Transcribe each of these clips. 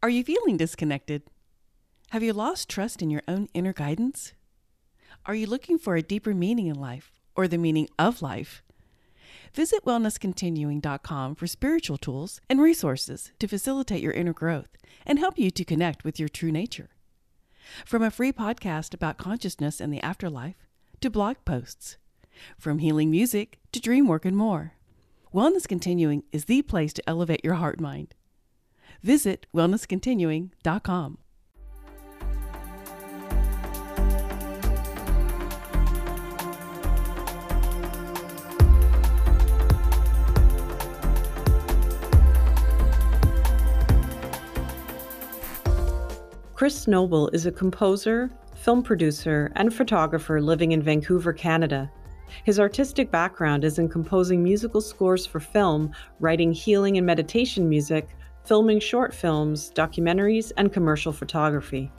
Are you feeling disconnected? Have you lost trust in your own inner guidance? Are you looking for a deeper meaning in life or the meaning of life? Visit wellnesscontinuing.com for spiritual tools and resources to facilitate your inner growth and help you to connect with your true nature. From a free podcast about consciousness and the afterlife to blog posts, from healing music to dream work and more, Wellness Continuing is the place to elevate your heart mind. Visit wellnesscontinuing.com. Chris Noble is a composer, film producer, and photographer living in Vancouver, Canada. His artistic background is in composing musical scores for film, writing healing and meditation music, filming short films, documentaries, and commercial photography.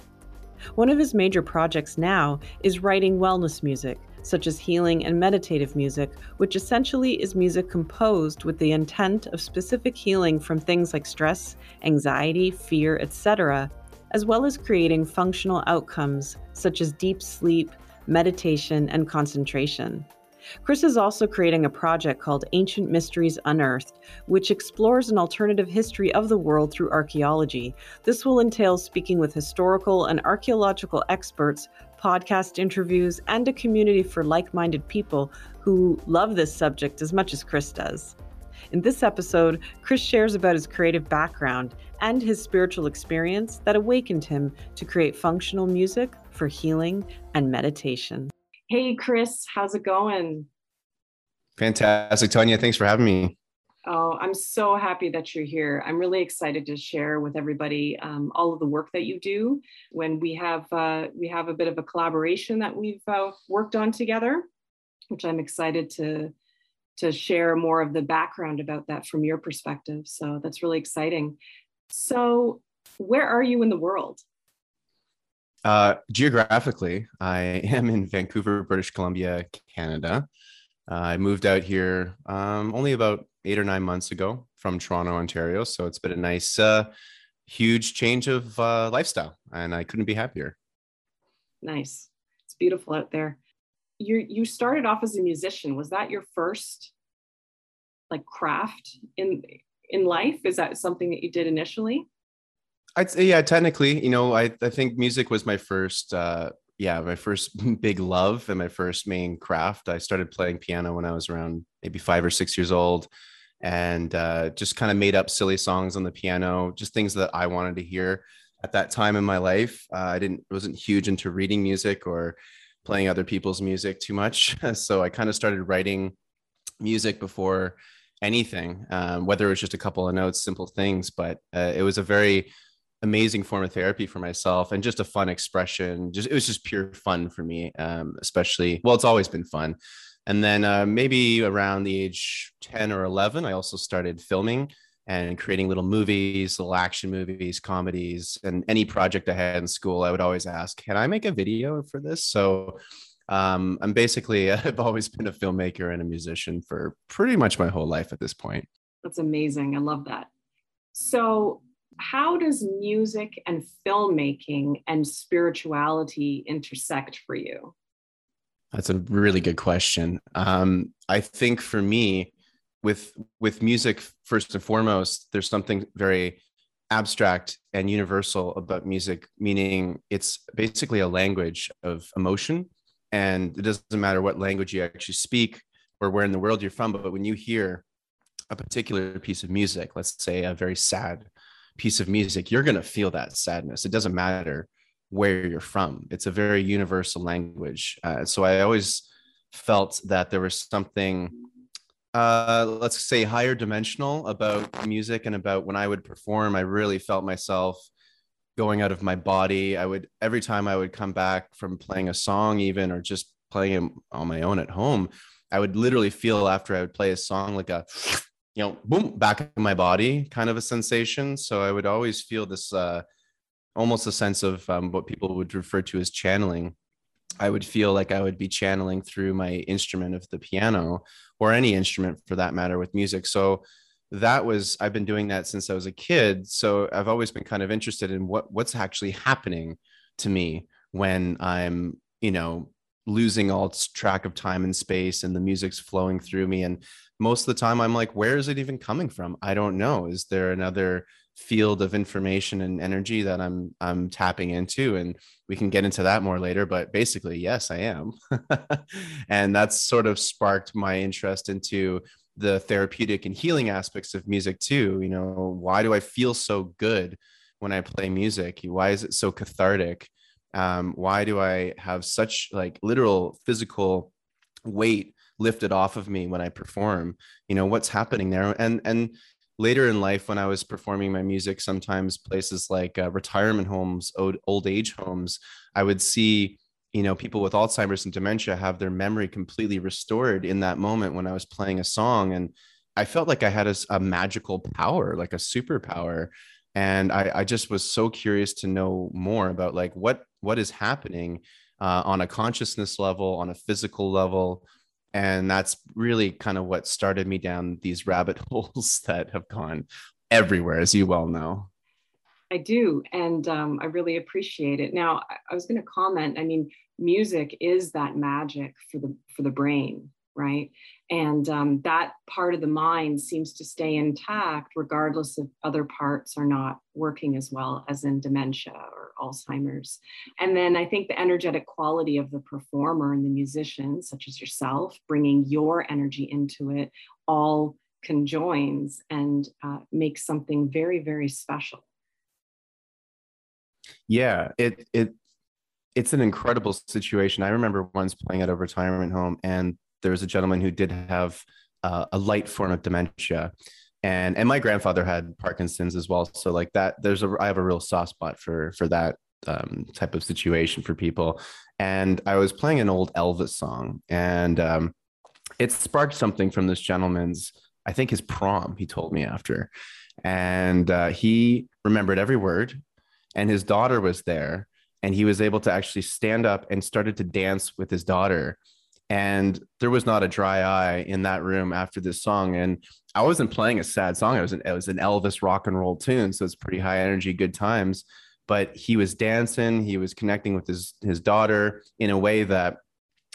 One of his major projects now is writing wellness music, such as healing and meditative music, which essentially is music composed with the intent of specific healing from things like stress, anxiety, fear, etc., as well as creating functional outcomes such as deep sleep, meditation, and concentration. Chris is also creating a project called Ancient Mysteries Unearthed, which explores an alternative history of the world through archaeology. This will entail speaking with historical and archaeological experts, podcast interviews, and a community for like minded people who love this subject as much as Chris does. In this episode, Chris shares about his creative background and his spiritual experience that awakened him to create functional music for healing and meditation. Hey, Chris, how's it going? Fantastic, Tanya. Thanks for having me. Oh, I'm so happy that you're here. I'm really excited to share with everybody um, all of the work that you do. When we have uh, we have a bit of a collaboration that we've uh, worked on together, which I'm excited to to share more of the background about that from your perspective. So that's really exciting. So, where are you in the world? Uh, geographically, I am in Vancouver, British Columbia, Canada. Uh, I moved out here um, only about eight or nine months ago from Toronto, Ontario. So it's been a nice, uh, huge change of uh, lifestyle, and I couldn't be happier. Nice. It's beautiful out there. You you started off as a musician. Was that your first like craft in in life? Is that something that you did initially? I'd say, yeah, technically, you know, I, I think music was my first, uh, yeah, my first big love and my first main craft. I started playing piano when I was around maybe five or six years old and uh, just kind of made up silly songs on the piano, just things that I wanted to hear at that time in my life. Uh, I didn't, wasn't huge into reading music or playing other people's music too much. so I kind of started writing music before anything, um, whether it was just a couple of notes, simple things, but uh, it was a very amazing form of therapy for myself and just a fun expression. Just it was just pure fun for me, um, especially. Well, it's always been fun. And then uh, maybe around the age 10 or 11, I also started filming and creating little movies, little action movies, comedies, and any project I had in school, I would always ask, "Can I make a video for this?" So um, I'm basically I've always been a filmmaker and a musician for pretty much my whole life at this point. That's amazing. I love that. So how does music and filmmaking and spirituality intersect for you? That's a really good question. Um, I think for me, with with music first and foremost, there's something very abstract and universal about music, meaning it's basically a language of emotion, and it doesn't matter what language you actually speak or where in the world you're from, but when you hear a particular piece of music, let's say a very sad piece of music, you're going to feel that sadness. It doesn't matter where you're from, it's a very universal language. Uh, so I always felt that there was something, uh, let's say, higher dimensional about music and about when I would perform. I really felt myself going out of my body. I would, every time I would come back from playing a song, even or just playing it on my own at home, I would literally feel after I would play a song like a you know, boom, back in my body kind of a sensation. So I would always feel this uh, almost a sense of um, what people would refer to as channeling. I would feel like I would be channeling through my instrument of the piano or any instrument for that matter with music. So that was I've been doing that since I was a kid. So I've always been kind of interested in what what's actually happening to me when I'm, you know, losing all track of time and space and the music's flowing through me. And most of the time i'm like where is it even coming from? I don't know. Is there another field of information and energy that i'm i'm tapping into? And we can get into that more later but basically yes i am. And that's sort of sparked my interest into the therapeutic and healing aspects of music too. You know why do i feel so good when i play music? Why is it so cathartic um, why do i have such like literal physical weight lifted off of me when i perform? You know what's happening there? And and later in life when i was performing my music sometimes places like uh, retirement homes old, old age homes i would see you know people with alzheimer's and dementia have their memory completely restored in that moment when i was playing a song. And i felt like i had a, a magical power like a superpower. And I, I just was so curious to know more about like what what is happening uh, on a consciousness level on a physical level. And that's really kind of what started me down these rabbit holes that have gone everywhere as you well know. I do and um, i really appreciate it. Now i was going to comment i mean music is that magic for the for the brain right? And um, that part of the mind seems to stay intact regardless if other parts are not working as well as in dementia or Alzheimer's. And then I think the energetic quality of the performer and the musician, such as yourself, bringing your energy into it, all conjoins and uh, makes something very, very special. Yeah, it it it's an incredible situation. I remember once playing at a retirement home, and there was a gentleman who did have uh, a light form of dementia and and my grandfather had parkinson's as well. So like that there's a i have a real soft spot for for that um, type of situation for people. And i was playing an old elvis song and um, it sparked something from this gentleman's i think his prom he told me after. And uh, he remembered every word and his daughter was there and he was able to actually stand up and started to dance with his daughter and there was not a dry eye in that room after this song. And i wasn't playing a sad song. It was an, it was an elvis rock and roll tune. So it's pretty high energy good times. But he was dancing. He was connecting with his his daughter in a way that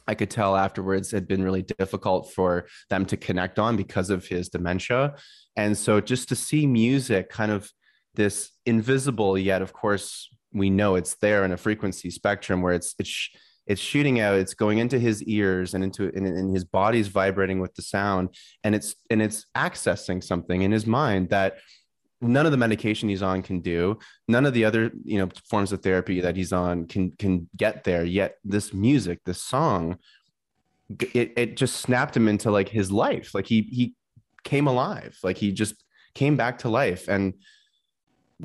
i could tell afterwards had been really difficult for them to connect on because of his dementia. And so just to see music kind of this invisible yet of course we know it's there in a frequency spectrum where it's it's it's shooting out it's going into his ears and into and, and his body's vibrating with the sound and it's and it's accessing something in his mind that none of the medication he's on can do. None of the other you know forms of therapy that he's on can can get there. Yet this music this song it, it just snapped him into like his life. Like he he came alive. Like he just came back to life. And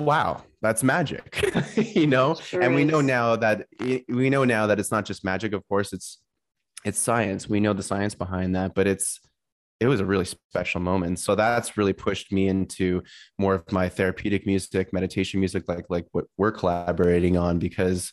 wow that's magic you know? Sure and we know now that we know now that it's not just magic of course it's it's science. We know the science behind that but it's it was a really special moment. So that's really pushed me into more of my therapeutic music meditation music like like what we're collaborating on because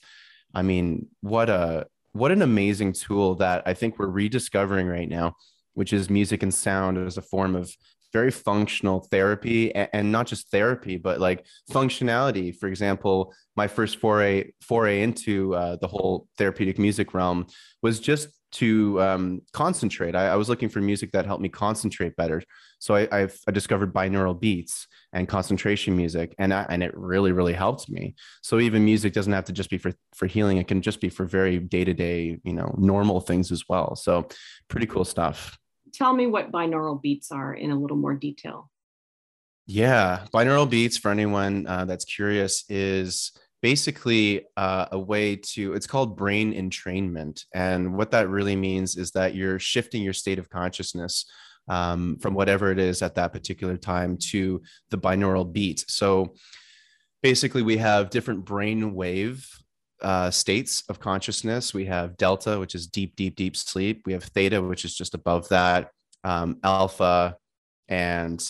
i mean what a what an amazing tool that i think we're rediscovering right now which is music and sound as a form of very functional therapy and, and, not just therapy but like functionality. For example my first foray foray into uh, the whole therapeutic music realm was just to um, concentrate. I, I, was looking for music that helped me concentrate better. So I, I've I discovered binaural beats and concentration music and I, and it really really helped me. So even music doesn't have to just be for for healing. It can just be for very day-to-day you know normal things as well. So pretty cool stuff tell me what binaural beats are in a little more detail. Yeah, binaural beats for anyone uh, that's curious is basically uh, a way to it's called brain entrainment and what that really means is that you're shifting your state of consciousness um, from whatever it is at that particular time to the binaural beat so basically we have different brain wave uh, states of consciousness. We have delta, which is deep, deep, deep sleep. We have theta, which is just above that, um, alpha, and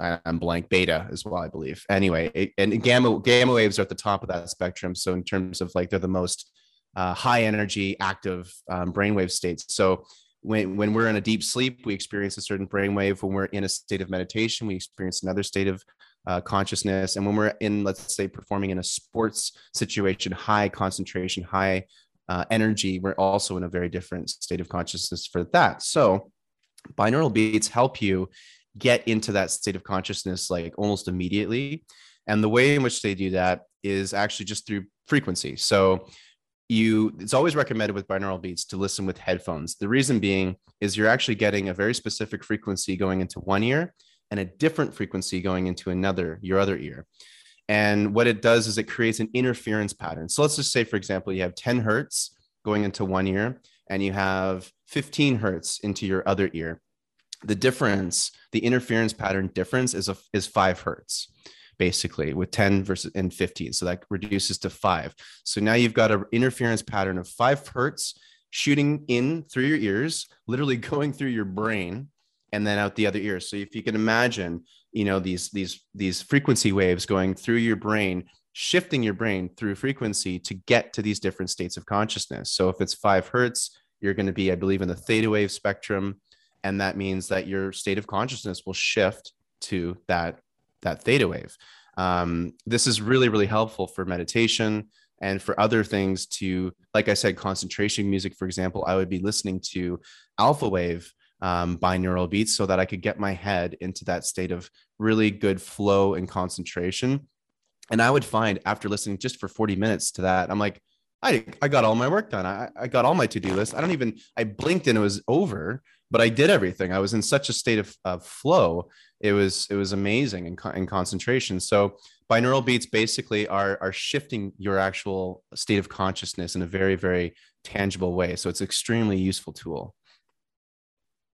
I, am blank beta as well, I believe. Anyway, it, and gamma gamma waves are at the top of that spectrum. So in terms of like they're the most uh, high energy, active um, brainwave states. So when when we're in a deep sleep, we experience a certain brainwave. When we're in a state of meditation, we experience another state of uh, consciousness. And when we're in, let's say, performing in a sports situation, high concentration, high uh, energy, we're also in a very different state of consciousness for that. So, binaural beats help you get into that state of consciousness like almost immediately. And the way in which they do that is actually just through frequency. So, you it's always recommended with binaural beats to listen with headphones. The reason being is you're actually getting a very specific frequency going into one ear and a different frequency going into another, your other ear. And what it does is it creates an interference pattern. So let's just say, for example, you have 10 hertz going into one ear and you have 15 hertz into your other ear. The difference, the interference pattern difference is, a, is five hertz basically with 10 versus and 15 so that reduces to five so now you've got an interference pattern of five hertz shooting in through your ears literally going through your brain and then out the other ear. So if you can imagine, you know, these these these frequency waves going through your brain, shifting your brain through frequency to get to these different states of consciousness. So if it's five hertz, you're going to be, I believe, in the theta wave spectrum, and that means that your state of consciousness will shift to that that theta wave. Um, this is really really helpful for meditation and for other things to like i said concentration music for example i would be listening to alpha wave um, binaural beats so that I could get my head into that state of really good flow and concentration. And I would find after listening just for 40 minutes to that, I'm like, I, I got all my work done. I, I got all my to do list. I don't even, I blinked and it was over, but I did everything. I was in such a state of, of flow. It was, it was amazing and, in concentration. So binaural beats basically are, are shifting your actual state of consciousness in a very, very tangible way. So it's extremely useful tool.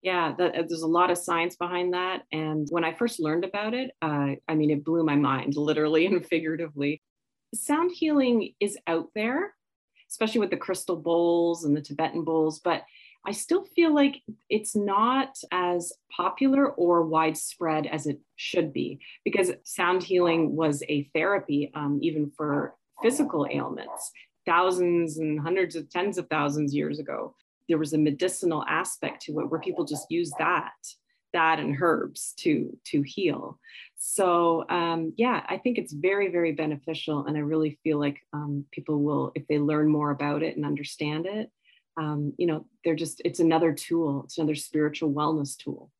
Yeah, that, uh, there's a lot of science behind that. And when I first learned about it, uh, I mean, it blew my mind, literally and figuratively. Sound healing is out there, especially with the crystal bowls and the Tibetan bowls, but I still feel like it's not as popular or widespread as it should be because sound healing was a therapy, um, even for physical ailments, thousands and hundreds of tens of thousands years ago there was a medicinal aspect to it where people just use that that and herbs to to heal. So um, yeah i think it's very very beneficial and i really feel like um, people will if they learn more about it and understand it um, you know they're just it's another tool. It's another spiritual wellness tool.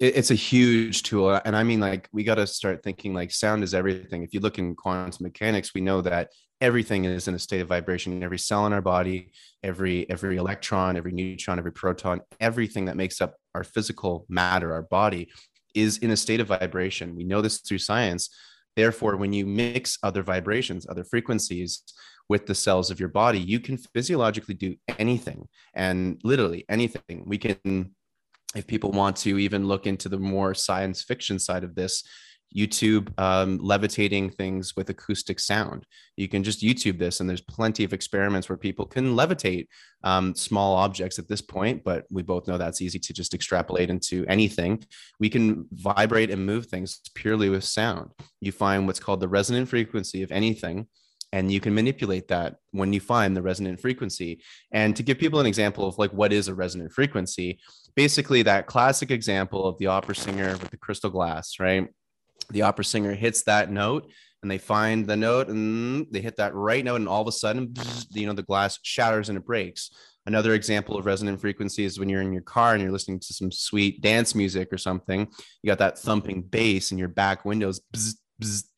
It's a huge tool and i mean like we got to start thinking like sound is everything. If you look in quantum mechanics we know that everything is in a state of vibration. Every cell in our body every every electron every neutron every proton everything that makes up our physical matter our body is in a state of vibration. We know this through science. Therefore when you mix other vibrations other frequencies with the cells of your body you can physiologically do anything and literally anything. We can if people want to even look into the more science fiction side of this YouTube um, levitating things with acoustic sound. You can just YouTube this, and there's plenty of experiments where people can levitate um, small objects at this point, but we both know that's easy to just extrapolate into anything. We can vibrate and move things purely with sound. You find what's called the resonant frequency of anything, and you can manipulate that when you find the resonant frequency. And to give people an example of like what is a resonant frequency, basically that classic example of the opera singer with the crystal glass, right? The opera singer hits that note and they find the note and they hit that right note and all of a sudden you know the glass shatters and it breaks. Another example of resonant frequency is when you're in your car and you're listening to some sweet dance music or something you got that thumping bass and your back windows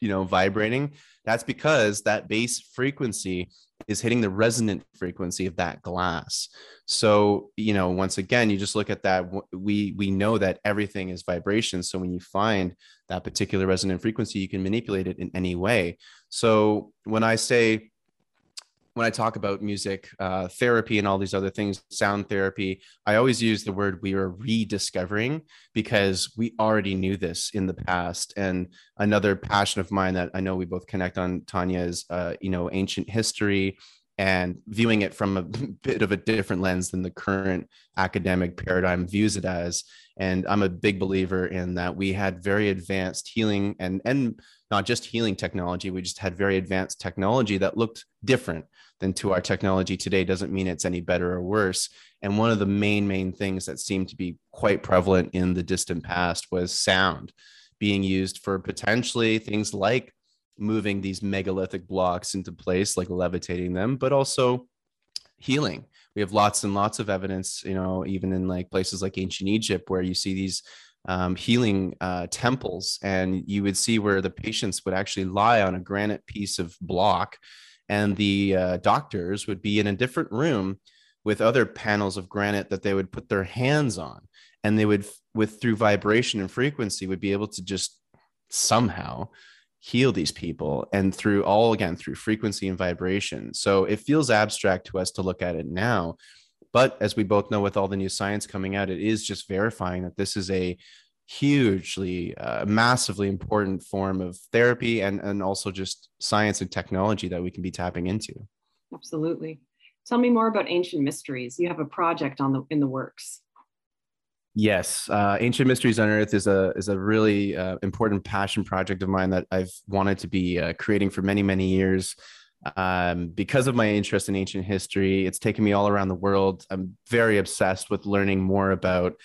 you know vibrating. That's because that bass frequency is hitting the resonant frequency of that glass. So you know once again you just look at that we we know that everything is vibration. So when you find that particular resonant frequency you can manipulate it in any way. So when i say when I talk about music uh, therapy and all these other things, sound therapy, I always use the word we are rediscovering because we already knew this in the past. And another passion of mine that I know we both connect on, Tanya, is uh, you know ancient history and viewing it from a bit of a different lens than the current academic paradigm views it as and i'm a big believer in that we had very advanced healing and and not just healing technology. We just had very advanced technology that looked different than to our technology today. Doesn't mean it's any better or worse. And one of the main, main things that seemed to be quite prevalent in the distant past was sound being used for potentially things like moving these megalithic blocks into place, like levitating them, but also healing. We have lots and lots of evidence, you know, even in like places like ancient Egypt, where you see these um, healing uh, temples, and you would see where the patients would actually lie on a granite piece of block, and the uh, doctors would be in a different room with other panels of granite that they would put their hands on, and they would, with through vibration and frequency, would be able to just somehow heal these people and through all again through frequency and vibration. So it feels abstract to us to look at it now. But as we both know with all the new science coming out it is just verifying that this is a hugely uh, massively important form of therapy and and also just science and technology that we can be tapping into absolutely tell me more about ancient mysteries you have a project on the in the works Yes, uh, Ancient Mysteries Unearthed is a is a really uh, important passion project of mine that I've wanted to be uh, creating for many many years. Um, because of my interest in ancient history, it's taken me all around the world. I'm very obsessed with learning more about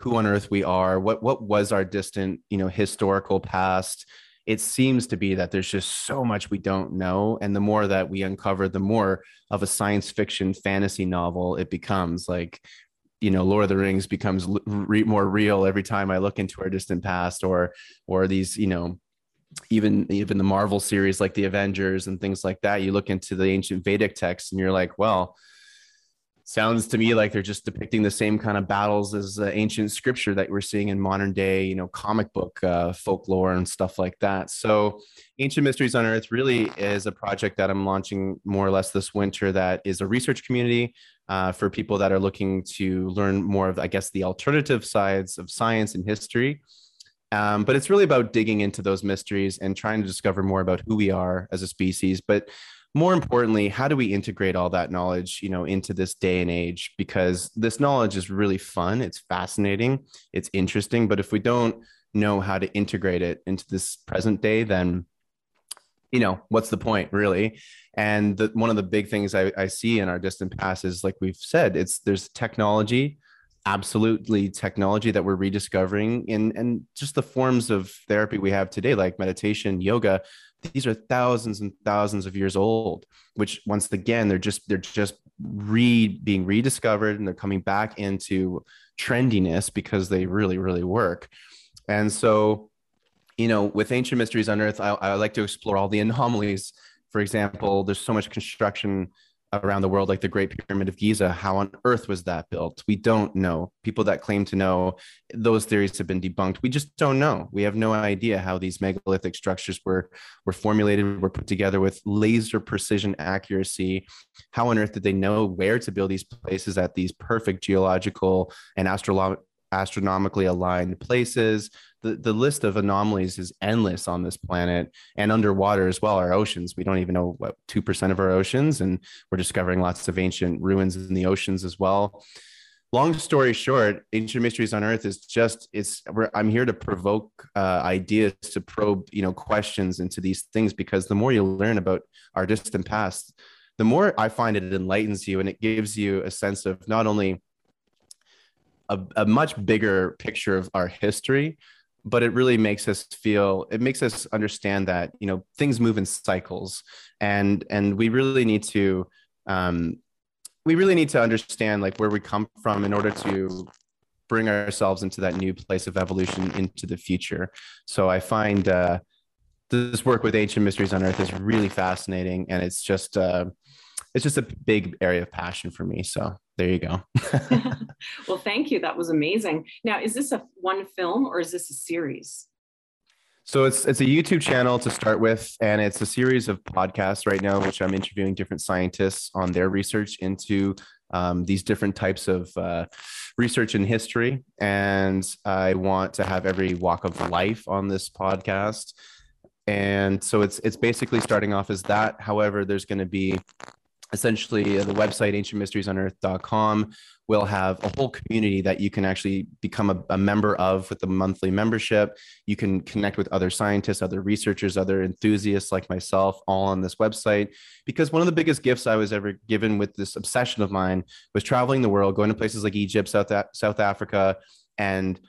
who on earth we are, what what was our distant you know historical past. It seems to be that there's just so much we don't know, and the more that we uncover, the more of a science fiction fantasy novel it becomes. Like you know lord of the rings becomes re- more real every time i look into our distant past or or these you know even even the marvel series like the avengers and things like that you look into the ancient vedic texts and you're like well sounds to me like they're just depicting the same kind of battles as uh, ancient scripture that we're seeing in modern day you know comic book uh, folklore and stuff like that so ancient mysteries unearthed really is a project that i'm launching more or less this winter that is a research community uh, for people that are looking to learn more of, I guess, the alternative sides of science and history. Um, but it's really about digging into those mysteries and trying to discover more about who we are as a species. But more importantly, how do we integrate all that knowledge, you know, into this day and age? Because this knowledge is really fun, it's fascinating, it's interesting. But if we don't know how to integrate it into this present day, then you know what's the point really and the, one of the big things I, I see in our distant past is like we've said it's there's technology absolutely technology that we're rediscovering in and just the forms of therapy we have today like meditation yoga these are thousands and thousands of years old which once again they're just they're just re being rediscovered and they're coming back into trendiness because they really really work and so you know, with Ancient Mysteries Unearthed, I, I like to explore all the anomalies. For example, there's so much construction around the world, like the Great Pyramid of Giza. How on earth was that built? We don't know. People that claim to know, those theories have been debunked. We just don't know. We have no idea how these megalithic structures were were formulated, were put together with laser precision accuracy. How on earth did they know where to build these places at these perfect geological and astro- astronomically aligned places? The, the list of anomalies is endless on this planet and underwater as well our oceans. We don't even know what 2% of our oceans and we're discovering lots of ancient ruins in the oceans as well. Long story short ancient mysteries unearthed is just it's i'm here to provoke uh, ideas to probe you know questions into these things because the more you learn about our distant past the more i find it enlightens you and it gives you a sense of not only a, a much bigger picture of our history but it really makes us feel it makes us understand that you know things move in cycles. And and we really need to um we really need to understand like where we come from in order to bring ourselves into that new place of evolution into the future. So i find uh this work with ancient mysteries unearthed is really fascinating. And it's just uh it's just a big area of passion for me so there you go. well, thank you. That was amazing. Now, is this a one film or is this a series? So it's it's a YouTube channel to start with, and it's a series of podcasts right now, which I'm interviewing different scientists on their research into um, these different types of uh, research in history. And I want to have every walk of life on this podcast. And so it's it's basically starting off as that. However, there's going to be essentially uh, the website ancientmysteriesunearthed.com will have a whole community that you can actually become a, a, member of with the monthly membership. You can connect with other scientists other researchers other enthusiasts like myself all on this website. Because one of the biggest gifts i was ever given with this obsession of mine was traveling the world going to places like egypt south, south africa and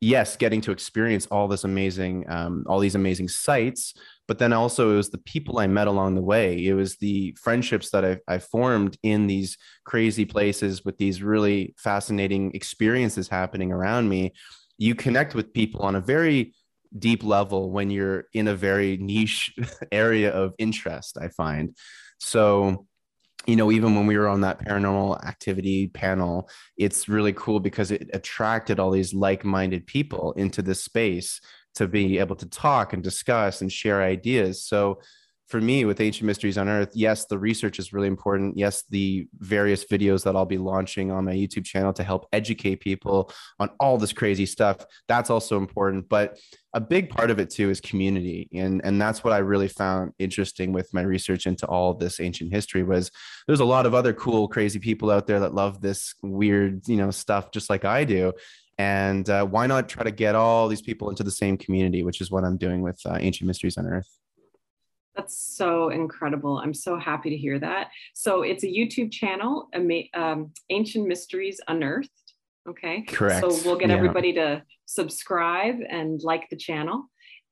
yes getting to experience all this amazing um, all these amazing sites but then also it was the people I met along the way. It was the friendships that I, I formed in these crazy places with these really fascinating experiences happening around me. You connect with people on a very deep level when you're in a very niche area of interest, I find. So, you know, even when we were on that paranormal activity panel, it's really cool because it attracted all these like minded people into this space to be able to talk and discuss and share ideas. So for me with ancient mysteries unearthed yes the research is really important. Yes the various videos that i'll be launching on my youtube channel to help educate people on all this crazy stuff that's also important. But a big part of it too is community. And and that's what i really found interesting with my research into all this ancient history was there's a lot of other cool crazy people out there that love this weird you know stuff just like i do. And uh, why not try to get all these people into the same community, which is what I'm doing with uh, Ancient Mysteries Unearthed. That's so incredible. I'm so happy to hear that. So it's a YouTube channel, um, Ancient Mysteries Unearthed. Okay. Correct. So we'll get yeah. everybody to subscribe and like the channel.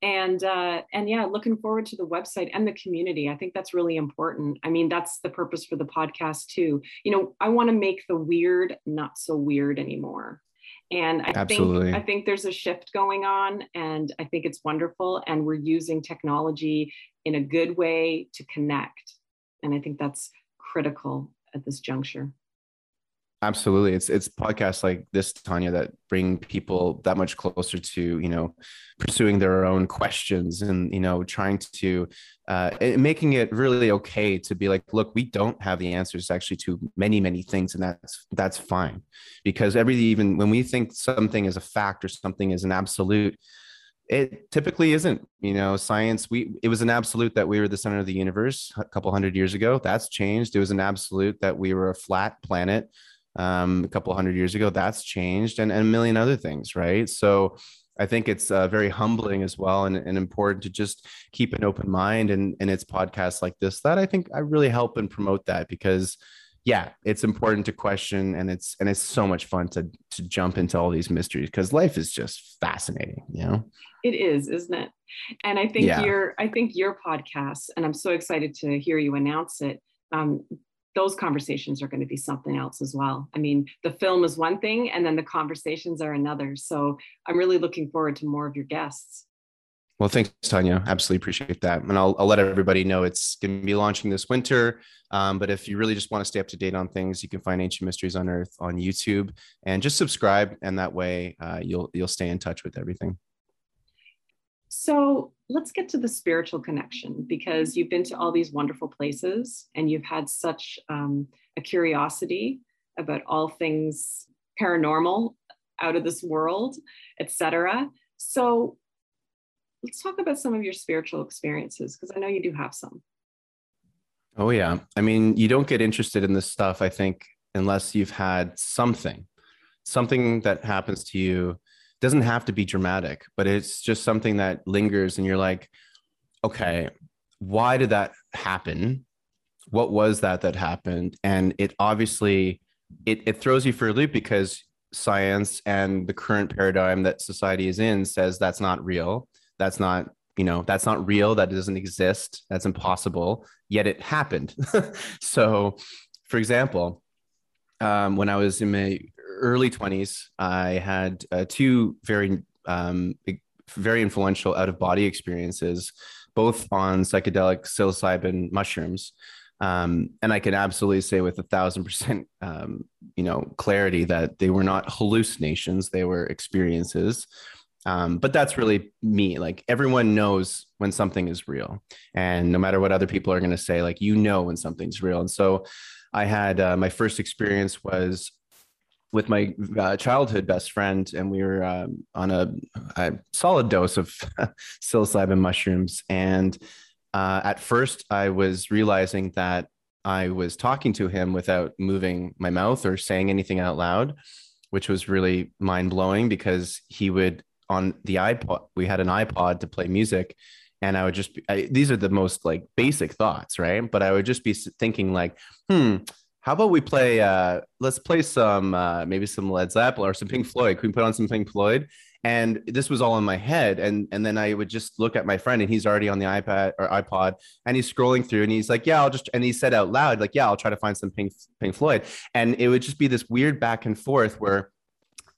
And uh, and yeah, looking forward to the website and the community. I think that's really important. I mean, that's the purpose for the podcast too. You know, I want to make the weird not so weird anymore and I Absolutely. think I think there's a shift going on and I think it's wonderful and we're using technology in a good way to connect. And I think that's critical at this juncture. Absolutely. It's it's podcasts like this, Tanya, that bring people that much closer to, you know, pursuing their own questions and, you know, trying to uh making it really okay to be like, look, we don't have the answers actually to many, many things. And that's that's fine. Because every even when we think something is a fact or something is an absolute, it typically isn't you know science we it was an absolute that we were the center of the universe a couple hundred years ago that's changed it was an absolute that we were a flat planet um, a couple hundred years ago. That's changed, and, and a million other things, right? So I think it's uh, very humbling as well, and, and important to just keep an open mind. And and it's podcasts like this that I think I really help and promote that because yeah it's important to question and it's and it's so much fun to to jump into all these mysteries because life is just fascinating you know it is isn't it and i think yeah. your i think your podcast and i'm so excited to hear you announce it um, those conversations are going to be something else as well. I mean, the film is one thing, and then the conversations are another. So I'm really looking forward to more of your guests. Well, thanks, Tanya. Absolutely appreciate that. And I'll, I'll let everybody know it's going to be launching this winter. Um, but if you really just want to stay up to date on things, you can find Ancient Mysteries Unearthed on YouTube and just subscribe. And that way uh, you'll, you'll stay in touch with everything. So let's get to the spiritual connection because you've been to all these wonderful places and you've had such um, a curiosity about all things paranormal out of this world etc so let's talk about some of your spiritual experiences because i know you do have some. Oh yeah. I mean you don't get interested in this stuff i think unless you've had something something that happens to you doesn't have to be dramatic, but it's just something that lingers and you're like, okay, why did that happen? What was that that happened? And it obviously it, it throws you for a loop because science and the current paradigm that society is in says that's not real. That's not, you know, that's not real. That doesn't exist. That's impossible. Yet it happened. so, for example, um, when I was in my early 20s, I had uh, two very, um, very influential out of body experiences, both on psychedelic psilocybin mushrooms. Um, and I can absolutely say with a thousand percent, um, you know, clarity that they were not hallucinations; they were experiences. Um, but that's really me. Like everyone knows when something is real, and no matter what other people are going to say, like you know when something's real. And so, I had uh, my first experience was with my uh, childhood best friend, and we were um, on a, a, solid dose of psilocybin mushrooms. And uh, at first, I was realizing that I was talking to him without moving my mouth or saying anything out loud, which was really mind blowing because he would on the iPod, we had an iPod to play music. And I would just, be, I, these are the most like basic thoughts, right? But I would just be thinking, like, hmm, how about we play, uh, let's play some, uh, maybe some Led Zeppelin or some Pink Floyd. Can we put on some Pink Floyd? and this was all in my head and and then i would just look at my friend and he's already on the ipad or ipod and he's scrolling through and he's like yeah i'll just and he said out loud like yeah i'll try to find some pink pink floyd and it would just be this weird back and forth where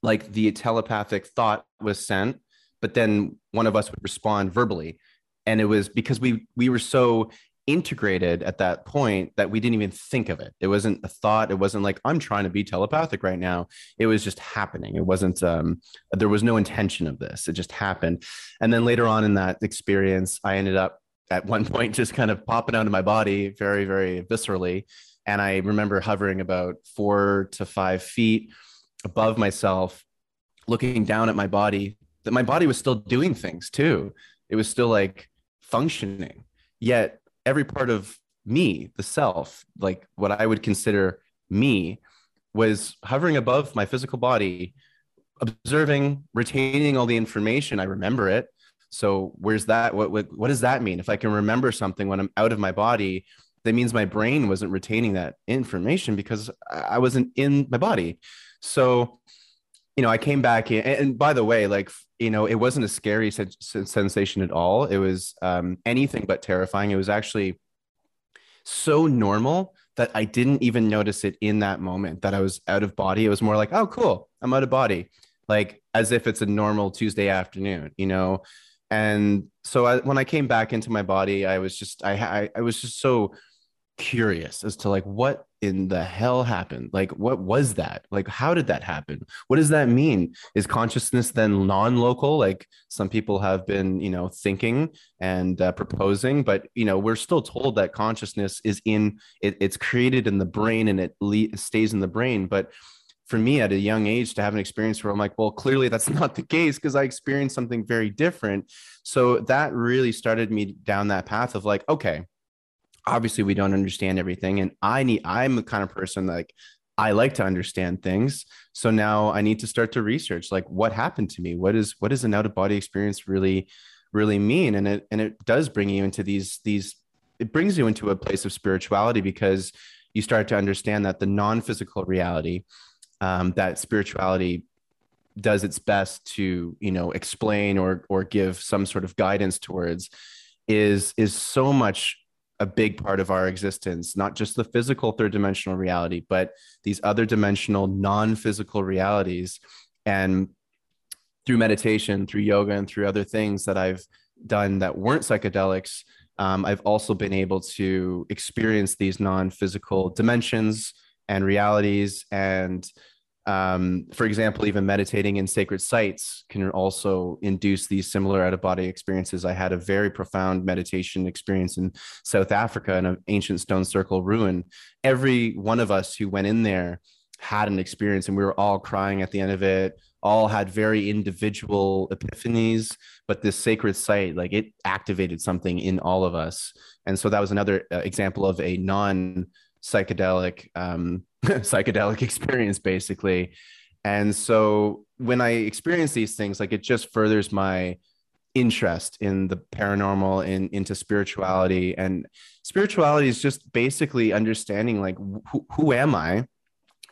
like the telepathic thought was sent but then one of us would respond verbally and it was because we we were so integrated at that point that we didn't even think of it. It wasn't a thought. It wasn't like I'm trying to be telepathic right now. It was just happening. It wasn't. Um, there was no intention of this. It just happened. And then later on in that experience, I ended up at one point just kind of popping out of my body very, very viscerally. And I remember hovering about four to five feet above myself, looking down at my body. That my body was still doing things too. It was still like functioning. Yet every part of me, the self, like what I would consider me, was hovering above my physical body, observing, retaining all the information. I remember it. So where's that? What, what what does that mean? If I can remember something when I'm out of my body, that means my brain wasn't retaining that information because I wasn't in my body. So, you know, I came back in, and by the way, like you know, it wasn't a scary sen- sensation at all. It was um, anything but terrifying. It was actually so normal that I didn't even notice it in that moment that I was out of body. It was more like, oh, cool, I'm out of body, like as if it's a normal Tuesday afternoon, you know. And so I, when I came back into my body, I was just I, I I was just so curious as to like what in the hell happened? Like what was that? Like how did that happen? What does that mean? Is consciousness then non-local? Like some people have been you know thinking and uh, proposing but you know we're still told that consciousness is in it, it's created in the brain and it le- stays in the brain. But for me at a young age to have an experience where I'm like, well, clearly that's not the case because I experienced something very different. So that really started me down that path of like, okay, obviously we don't understand everything and i need i'm the kind of person like i like to understand things. So now i need to start to research like what happened to me? What is what does an out of body experience really really mean? And it and it does bring you into these these it brings you into a place of spirituality because you start to understand that the non-physical reality um, that spirituality does its best to you know explain or or give some sort of guidance towards is is so much a big part of our existence, not just the physical third dimensional reality, but these other dimensional non physical realities. And through meditation, through yoga, and through other things that I've done that weren't psychedelics, um, I've also been able to experience these non physical dimensions and realities and um, for example, even meditating in sacred sites can also induce these similar out of body experiences. I had a very profound meditation experience in South Africa in an ancient stone circle ruin. Every one of us who went in there had an experience, and we were all crying at the end of it. All had very individual epiphanies, but this sacred site, like it activated something in all of us. And so that was another uh, example of a non psychedelic um, psychedelic experience basically. And so when i experience these things like it just furthers my interest in the paranormal and into spirituality. And spirituality is just basically understanding like who, who am i?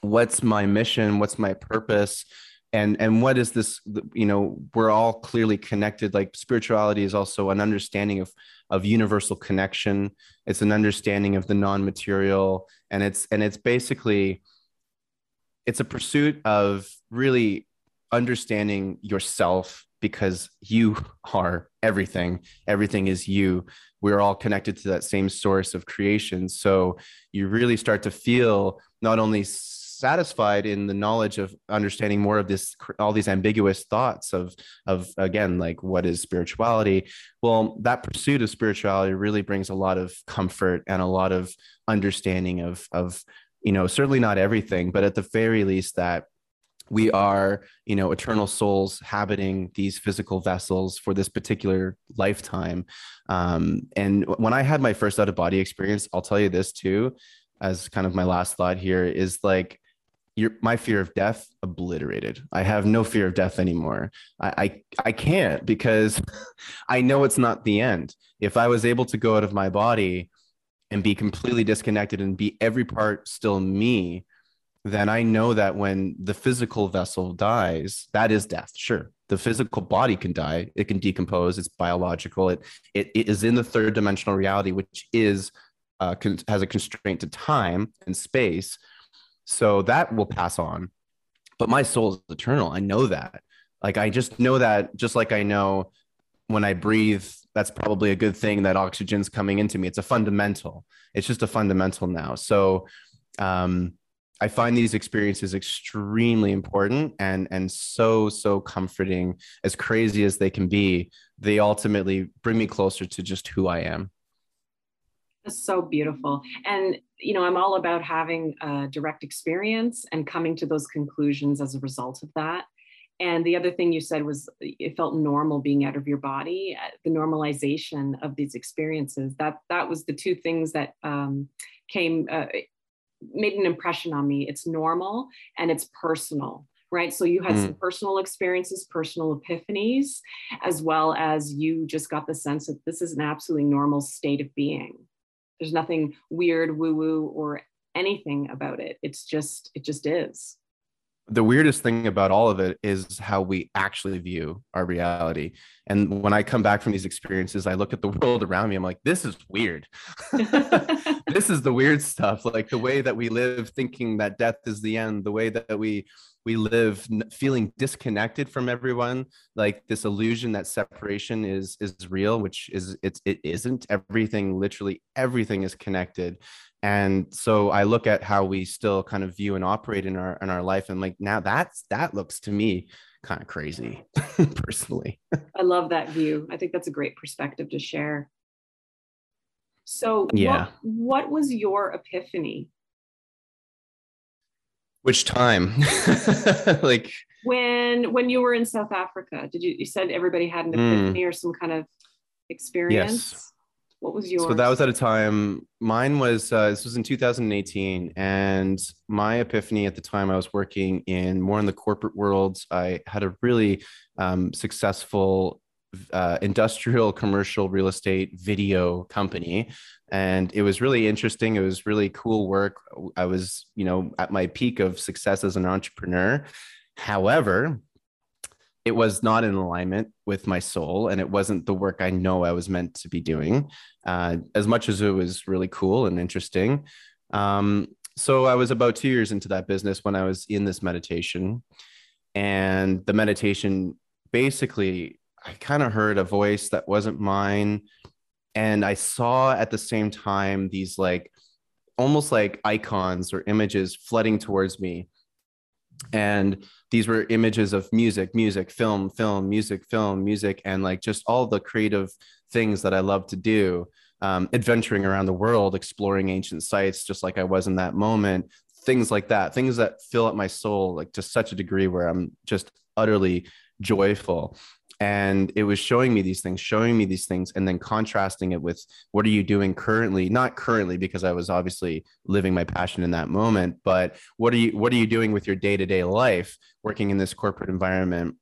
What's my mission? What's my purpose? And and what is this you know we're all clearly connected. Like spirituality is also an understanding of of universal connection. It's an understanding of the non-material and it's and it's basically it's a pursuit of really understanding yourself because you are everything. Everything is you. We're all connected to that same source of creation. So you really start to feel not only satisfied in the knowledge of understanding more of this all these ambiguous thoughts of of again like what is spirituality? Well that pursuit of spirituality really brings a lot of comfort and a lot of understanding of of you know certainly not everything but at the very least that we are you know eternal souls habiting these physical vessels for this particular lifetime. Um, and when i had my first out of body experience i'll tell you this too as kind of my last thought here is like your my fear of death obliterated. I have no fear of death anymore. I, I I can't because I know it's not the end. If I was able to go out of my body and be completely disconnected and be every part still me, then I know that when the physical vessel dies, that is death. Sure, the physical body can die; it can decompose. It's biological. It it, it is in the third dimensional reality, which is uh, con- has a constraint to time and space. So that will pass on. But my soul is eternal. I know that. Like I just know that, just like I know when I breathe, that's probably a good thing that oxygen's coming into me. It's a fundamental. It's just a fundamental now. So um, I find these experiences extremely important and and so so comforting. As crazy as they can be, they ultimately bring me closer to just who I am. That's so beautiful. And, you know, I'm all about having a direct experience and coming to those conclusions as a result of that. And the other thing you said was it felt normal being out of your body, uh, the normalization of these experiences. That that was the two things that um, came uh, made an impression on me. It's normal and it's personal right? So you had mm. some personal experiences, personal epiphanies, as well as you just got the sense that this is an absolutely normal state of being. There's nothing weird, woo woo, or anything about it. It's just, it just is. The weirdest thing about all of it is how we actually view our reality. And when I come back from these experiences, I look at the world around me. I'm like, this is weird. this is the weird stuff. Like the way that we live thinking that death is the end, the way that we we live feeling disconnected from everyone like this illusion that separation is is real which is it's it isn't. Everything literally everything is connected. And so i look at how we still kind of view and operate in our in our life and like now that's that looks to me kind of crazy personally. I love that view. I think that's a great perspective to share. So yeah. what, what was your epiphany which time? like when when you were in South Africa, did you you said everybody had an hmm. epiphany mm. or some kind of experience? Yes. What was yours? So that was at a time. Mine was uh, this was in 2018, and my epiphany at the time I was working in more in the corporate world. I had a really um, successful uh, industrial commercial real estate video company. And it was really interesting. It was really cool work. I was you know at my peak of success as an entrepreneur. However it was not in alignment with my soul and it wasn't the work i know i was meant to be doing. Uh, as much as it was really cool and interesting. Um, so i was about two years into that business when i was in this meditation. And the meditation basically I kind of heard a voice that wasn't mine. And I saw at the same time these like almost like icons or images flooding towards me. And these were images of music, music, film, film, music, film, music, and like just all the creative things that I love to do. Um, adventuring around the world, exploring ancient sites, just like I was in that moment, things like that, things that fill up my soul like to such a degree where I'm just utterly joyful and it was showing me these things showing me these things and then contrasting it with what are you doing currently? Not currently because i was obviously living my passion in that moment but what are you what are you doing with your day-to-day life working in this corporate environment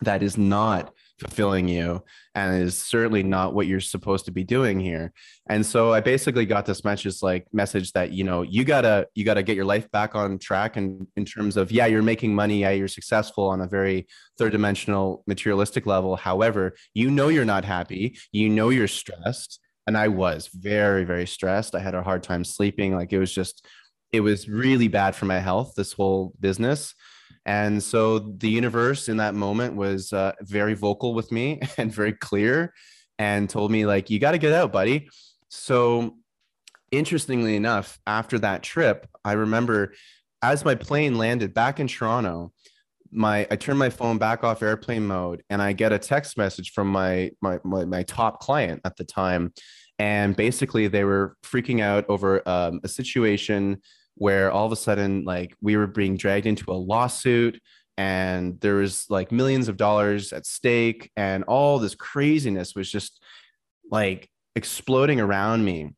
that is not fulfilling you and is certainly not what you're supposed to be doing here. And so i basically got this message like message that you know you gotta you gotta get your life back on track and in terms of yeah you're making money yeah you're successful on a very third dimensional materialistic level. However you know you're not happy. You know you're stressed. And i was very very stressed. I had a hard time sleeping. Like it was just it was really bad for my health this whole business and so the universe in that moment was uh, very vocal with me and very clear and told me, like, you got to get out, buddy. So, interestingly enough, after that trip, I remember as my plane landed back in Toronto, my I turned my phone back off airplane mode and I get a text message from my my my, my top client at the time, and basically they were freaking out over um, a situation where all of a sudden like we were being dragged into a lawsuit and there was like millions of dollars at stake and all this craziness was just like exploding around me.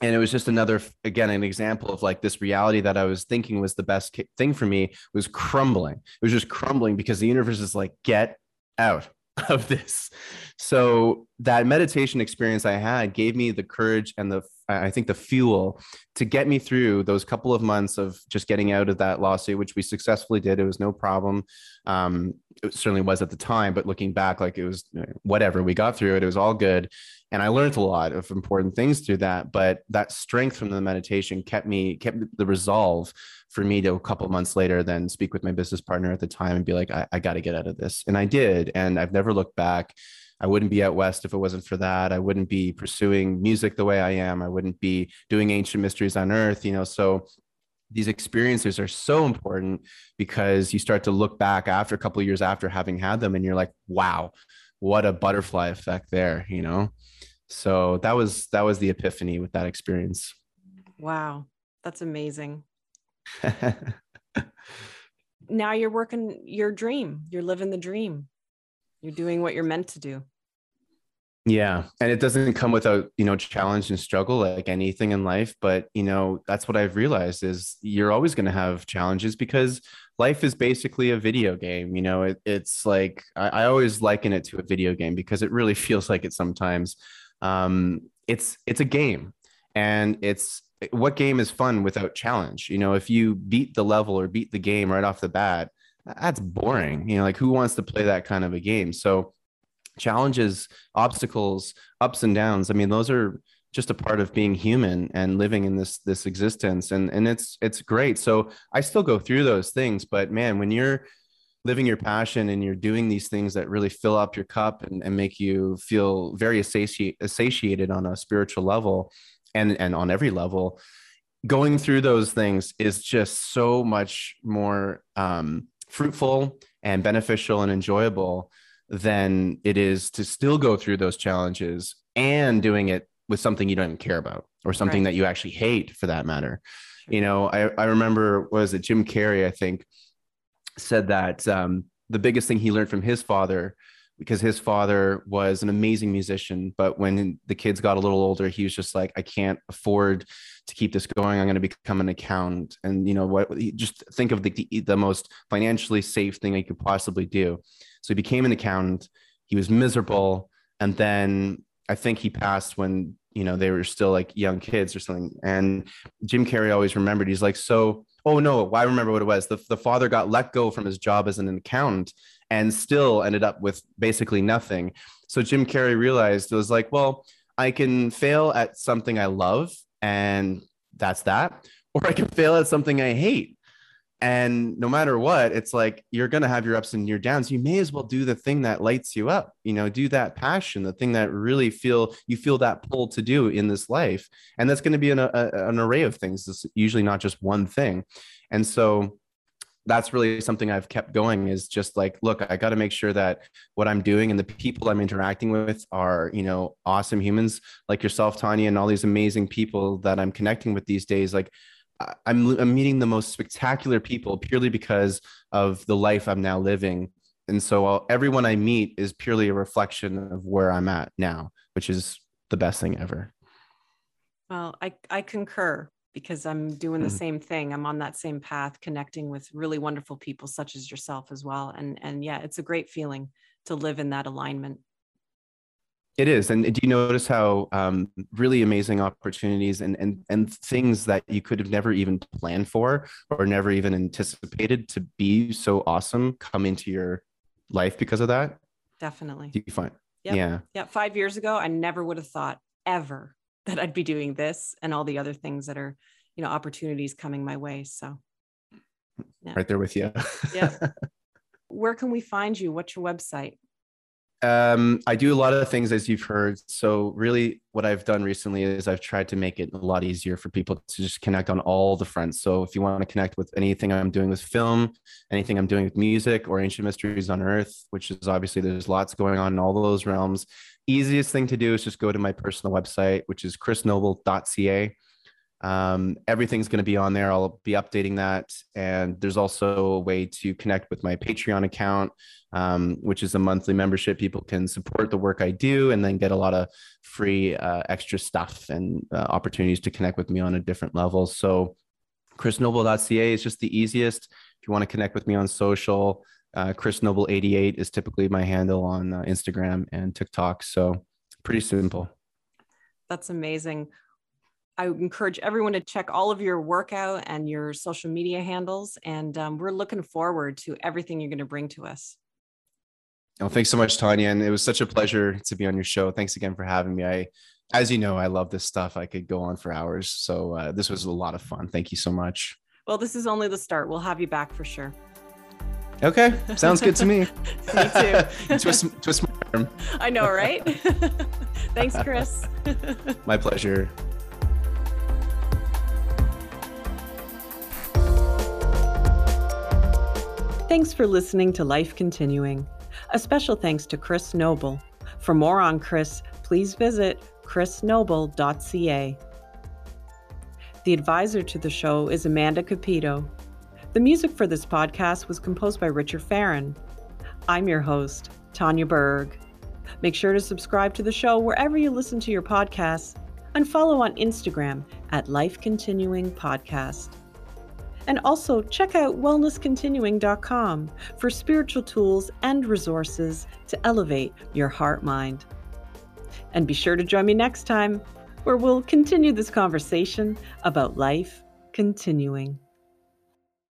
And it was just another again an example of like this reality that i was thinking was the best thing for me was crumbling. It was just crumbling because the universe is like get out of this. So that meditation experience i had gave me the courage and the i think the fuel to get me through those couple of months of just getting out of that lawsuit which we successfully did. It was no problem. Um, it certainly was at the time but looking back like it was whatever we got through it it was all good and i learned a lot of important things through that but that strength from the meditation kept me kept the resolve for me to a couple months later then speak with my business partner at the time and be like i, I got to get out of this and i did and i've never looked back I wouldn't be out west if it wasn't for that. I wouldn't be pursuing music the way I am. I wouldn't be doing ancient mysteries unearthed, you know. So these experiences are so important because you start to look back after a couple years after having had them and you're like wow what a butterfly effect there you know? So that was that was the epiphany with that experience. Wow. That's amazing. Now you're working your dream. You're living the dream. You're doing what you're meant to do. Yeah. And it doesn't come without, you know, challenge and struggle like anything in life. But, you know, that's what I've realized is you're always going to have challenges because life is basically a video game. You know, it, it's like, I, I, always liken it to a video game because it really feels like it sometimes. Um, it's, it's a game and it's, what game is fun without challenge? You know, if you beat the level or beat the game right off the bat, that's boring. You know, like who wants to play that kind of a game? So, challenges, obstacles, ups and downs. I mean, those are just a part of being human and living in this this existence. And and it's it's great. So i still go through those things but man when you're living your passion and you're doing these things that really fill up your cup and, and make you feel very satiate, satiated on a spiritual level and and on every level going through those things is just so much more um, fruitful and beneficial and enjoyable than it is to still go through those challenges and doing it with something you don't even care about or something right. that you actually hate for that matter. You know, I, I remember, was it Jim Carrey, I think, said that um, the biggest thing he learned from his father, because his father was an amazing musician, but when the kids got a little older, he was just like, I can't afford to keep this going. I'm going to become an accountant. And, you know, what, just think of the, the most financially safe thing I could possibly do. So he became an accountant. He was miserable. And then I think he passed when, you know, they were still like young kids or something. And Jim Carrey always remembered, he's like, so, oh no, I remember what it was. The, the father got let go from his job as an accountant and still ended up with basically nothing. So Jim Carrey realized it was like, well, I can fail at something I love and that's that, or I can fail at something I hate and no matter what it's like you're going to have your ups and your downs. You may as well do the thing that lights you up you know do that passion the thing that really feel you feel that pull to do in this life. And that's going to be an, a, an array of things. It's usually not just one thing. And so that's really something I've kept going is just like, look, I got to make sure that what I'm doing and the people I'm interacting with are, you know, awesome humans like yourself, Tanya, and all these amazing people that I'm connecting with these days. Like, I'm, I'm meeting the most spectacular people purely because of the life I'm now living. And so I'll, everyone I meet is purely a reflection of where I'm at now, which is the best thing ever. Well, I, I concur because I'm doing the mm-hmm. same thing. I'm on that same path, connecting with really wonderful people such as yourself as well. And and yeah, it's a great feeling to live in that alignment. It is. And do you notice how um, really amazing opportunities and, and, and things that you could have never even planned for or never even anticipated to be so awesome come into your life because of that? Definitely. Do you find? Yep. Yeah. Yeah. Five years ago, I never would have thought ever that I'd be doing this and all the other things that are, you know, opportunities coming my way. So, yeah. right there with you. yeah. Where can we find you? What's your website? Um, I do a lot of things as you've heard. So really what I've done recently is I've tried to make it a lot easier for people to just connect on all the fronts. So if you want to connect with anything I'm doing with film, anything I'm doing with music or ancient mysteries unearthed, which is obviously there's lots going on in all those realms. Easiest thing to do is just go to my personal website, which is chrisnoble.ca. Um, everything's going to be on there. I'll be updating that. And there's also a way to connect with my Patreon account, um, which is a monthly membership. People can support the work I do and then get a lot of free uh, extra stuff and uh, opportunities to connect with me on a different level. So, chrisnoble.ca is just the easiest. If you want to connect with me on social, uh, Chris Noble 88 is typically my handle on uh, Instagram and TikTok. So, pretty simple. That's amazing. I encourage everyone to check all of your workout and your social media handles. And um, we're looking forward to everything you're going to bring to us. Oh, thanks so much, Tanya. And it was such a pleasure to be on your show. Thanks again for having me. I, as you know, I love this stuff. I could go on for hours. So uh, this was a lot of fun. Thank you so much. Well, this is only the start. We'll have you back for sure. Okay, sounds good to me. me too. twist, twist my arm. I know, right? Thanks, Chris. my pleasure. Thanks for listening to Life Continuing. A special thanks to Chris Noble. For more on Chris, please visit chrisnoble.ca. The advisor to the show is Amanda Capito. The music for this podcast was composed by Richard Farron. I'm your host, Tanya Berg. Make sure to subscribe to the show wherever you listen to your podcasts and follow on Instagram at Life Continuing Podcast. And also check out wellnesscontinuing.com for spiritual tools and resources to elevate your heart mind. And be sure to join me next time where we'll continue this conversation about life continuing.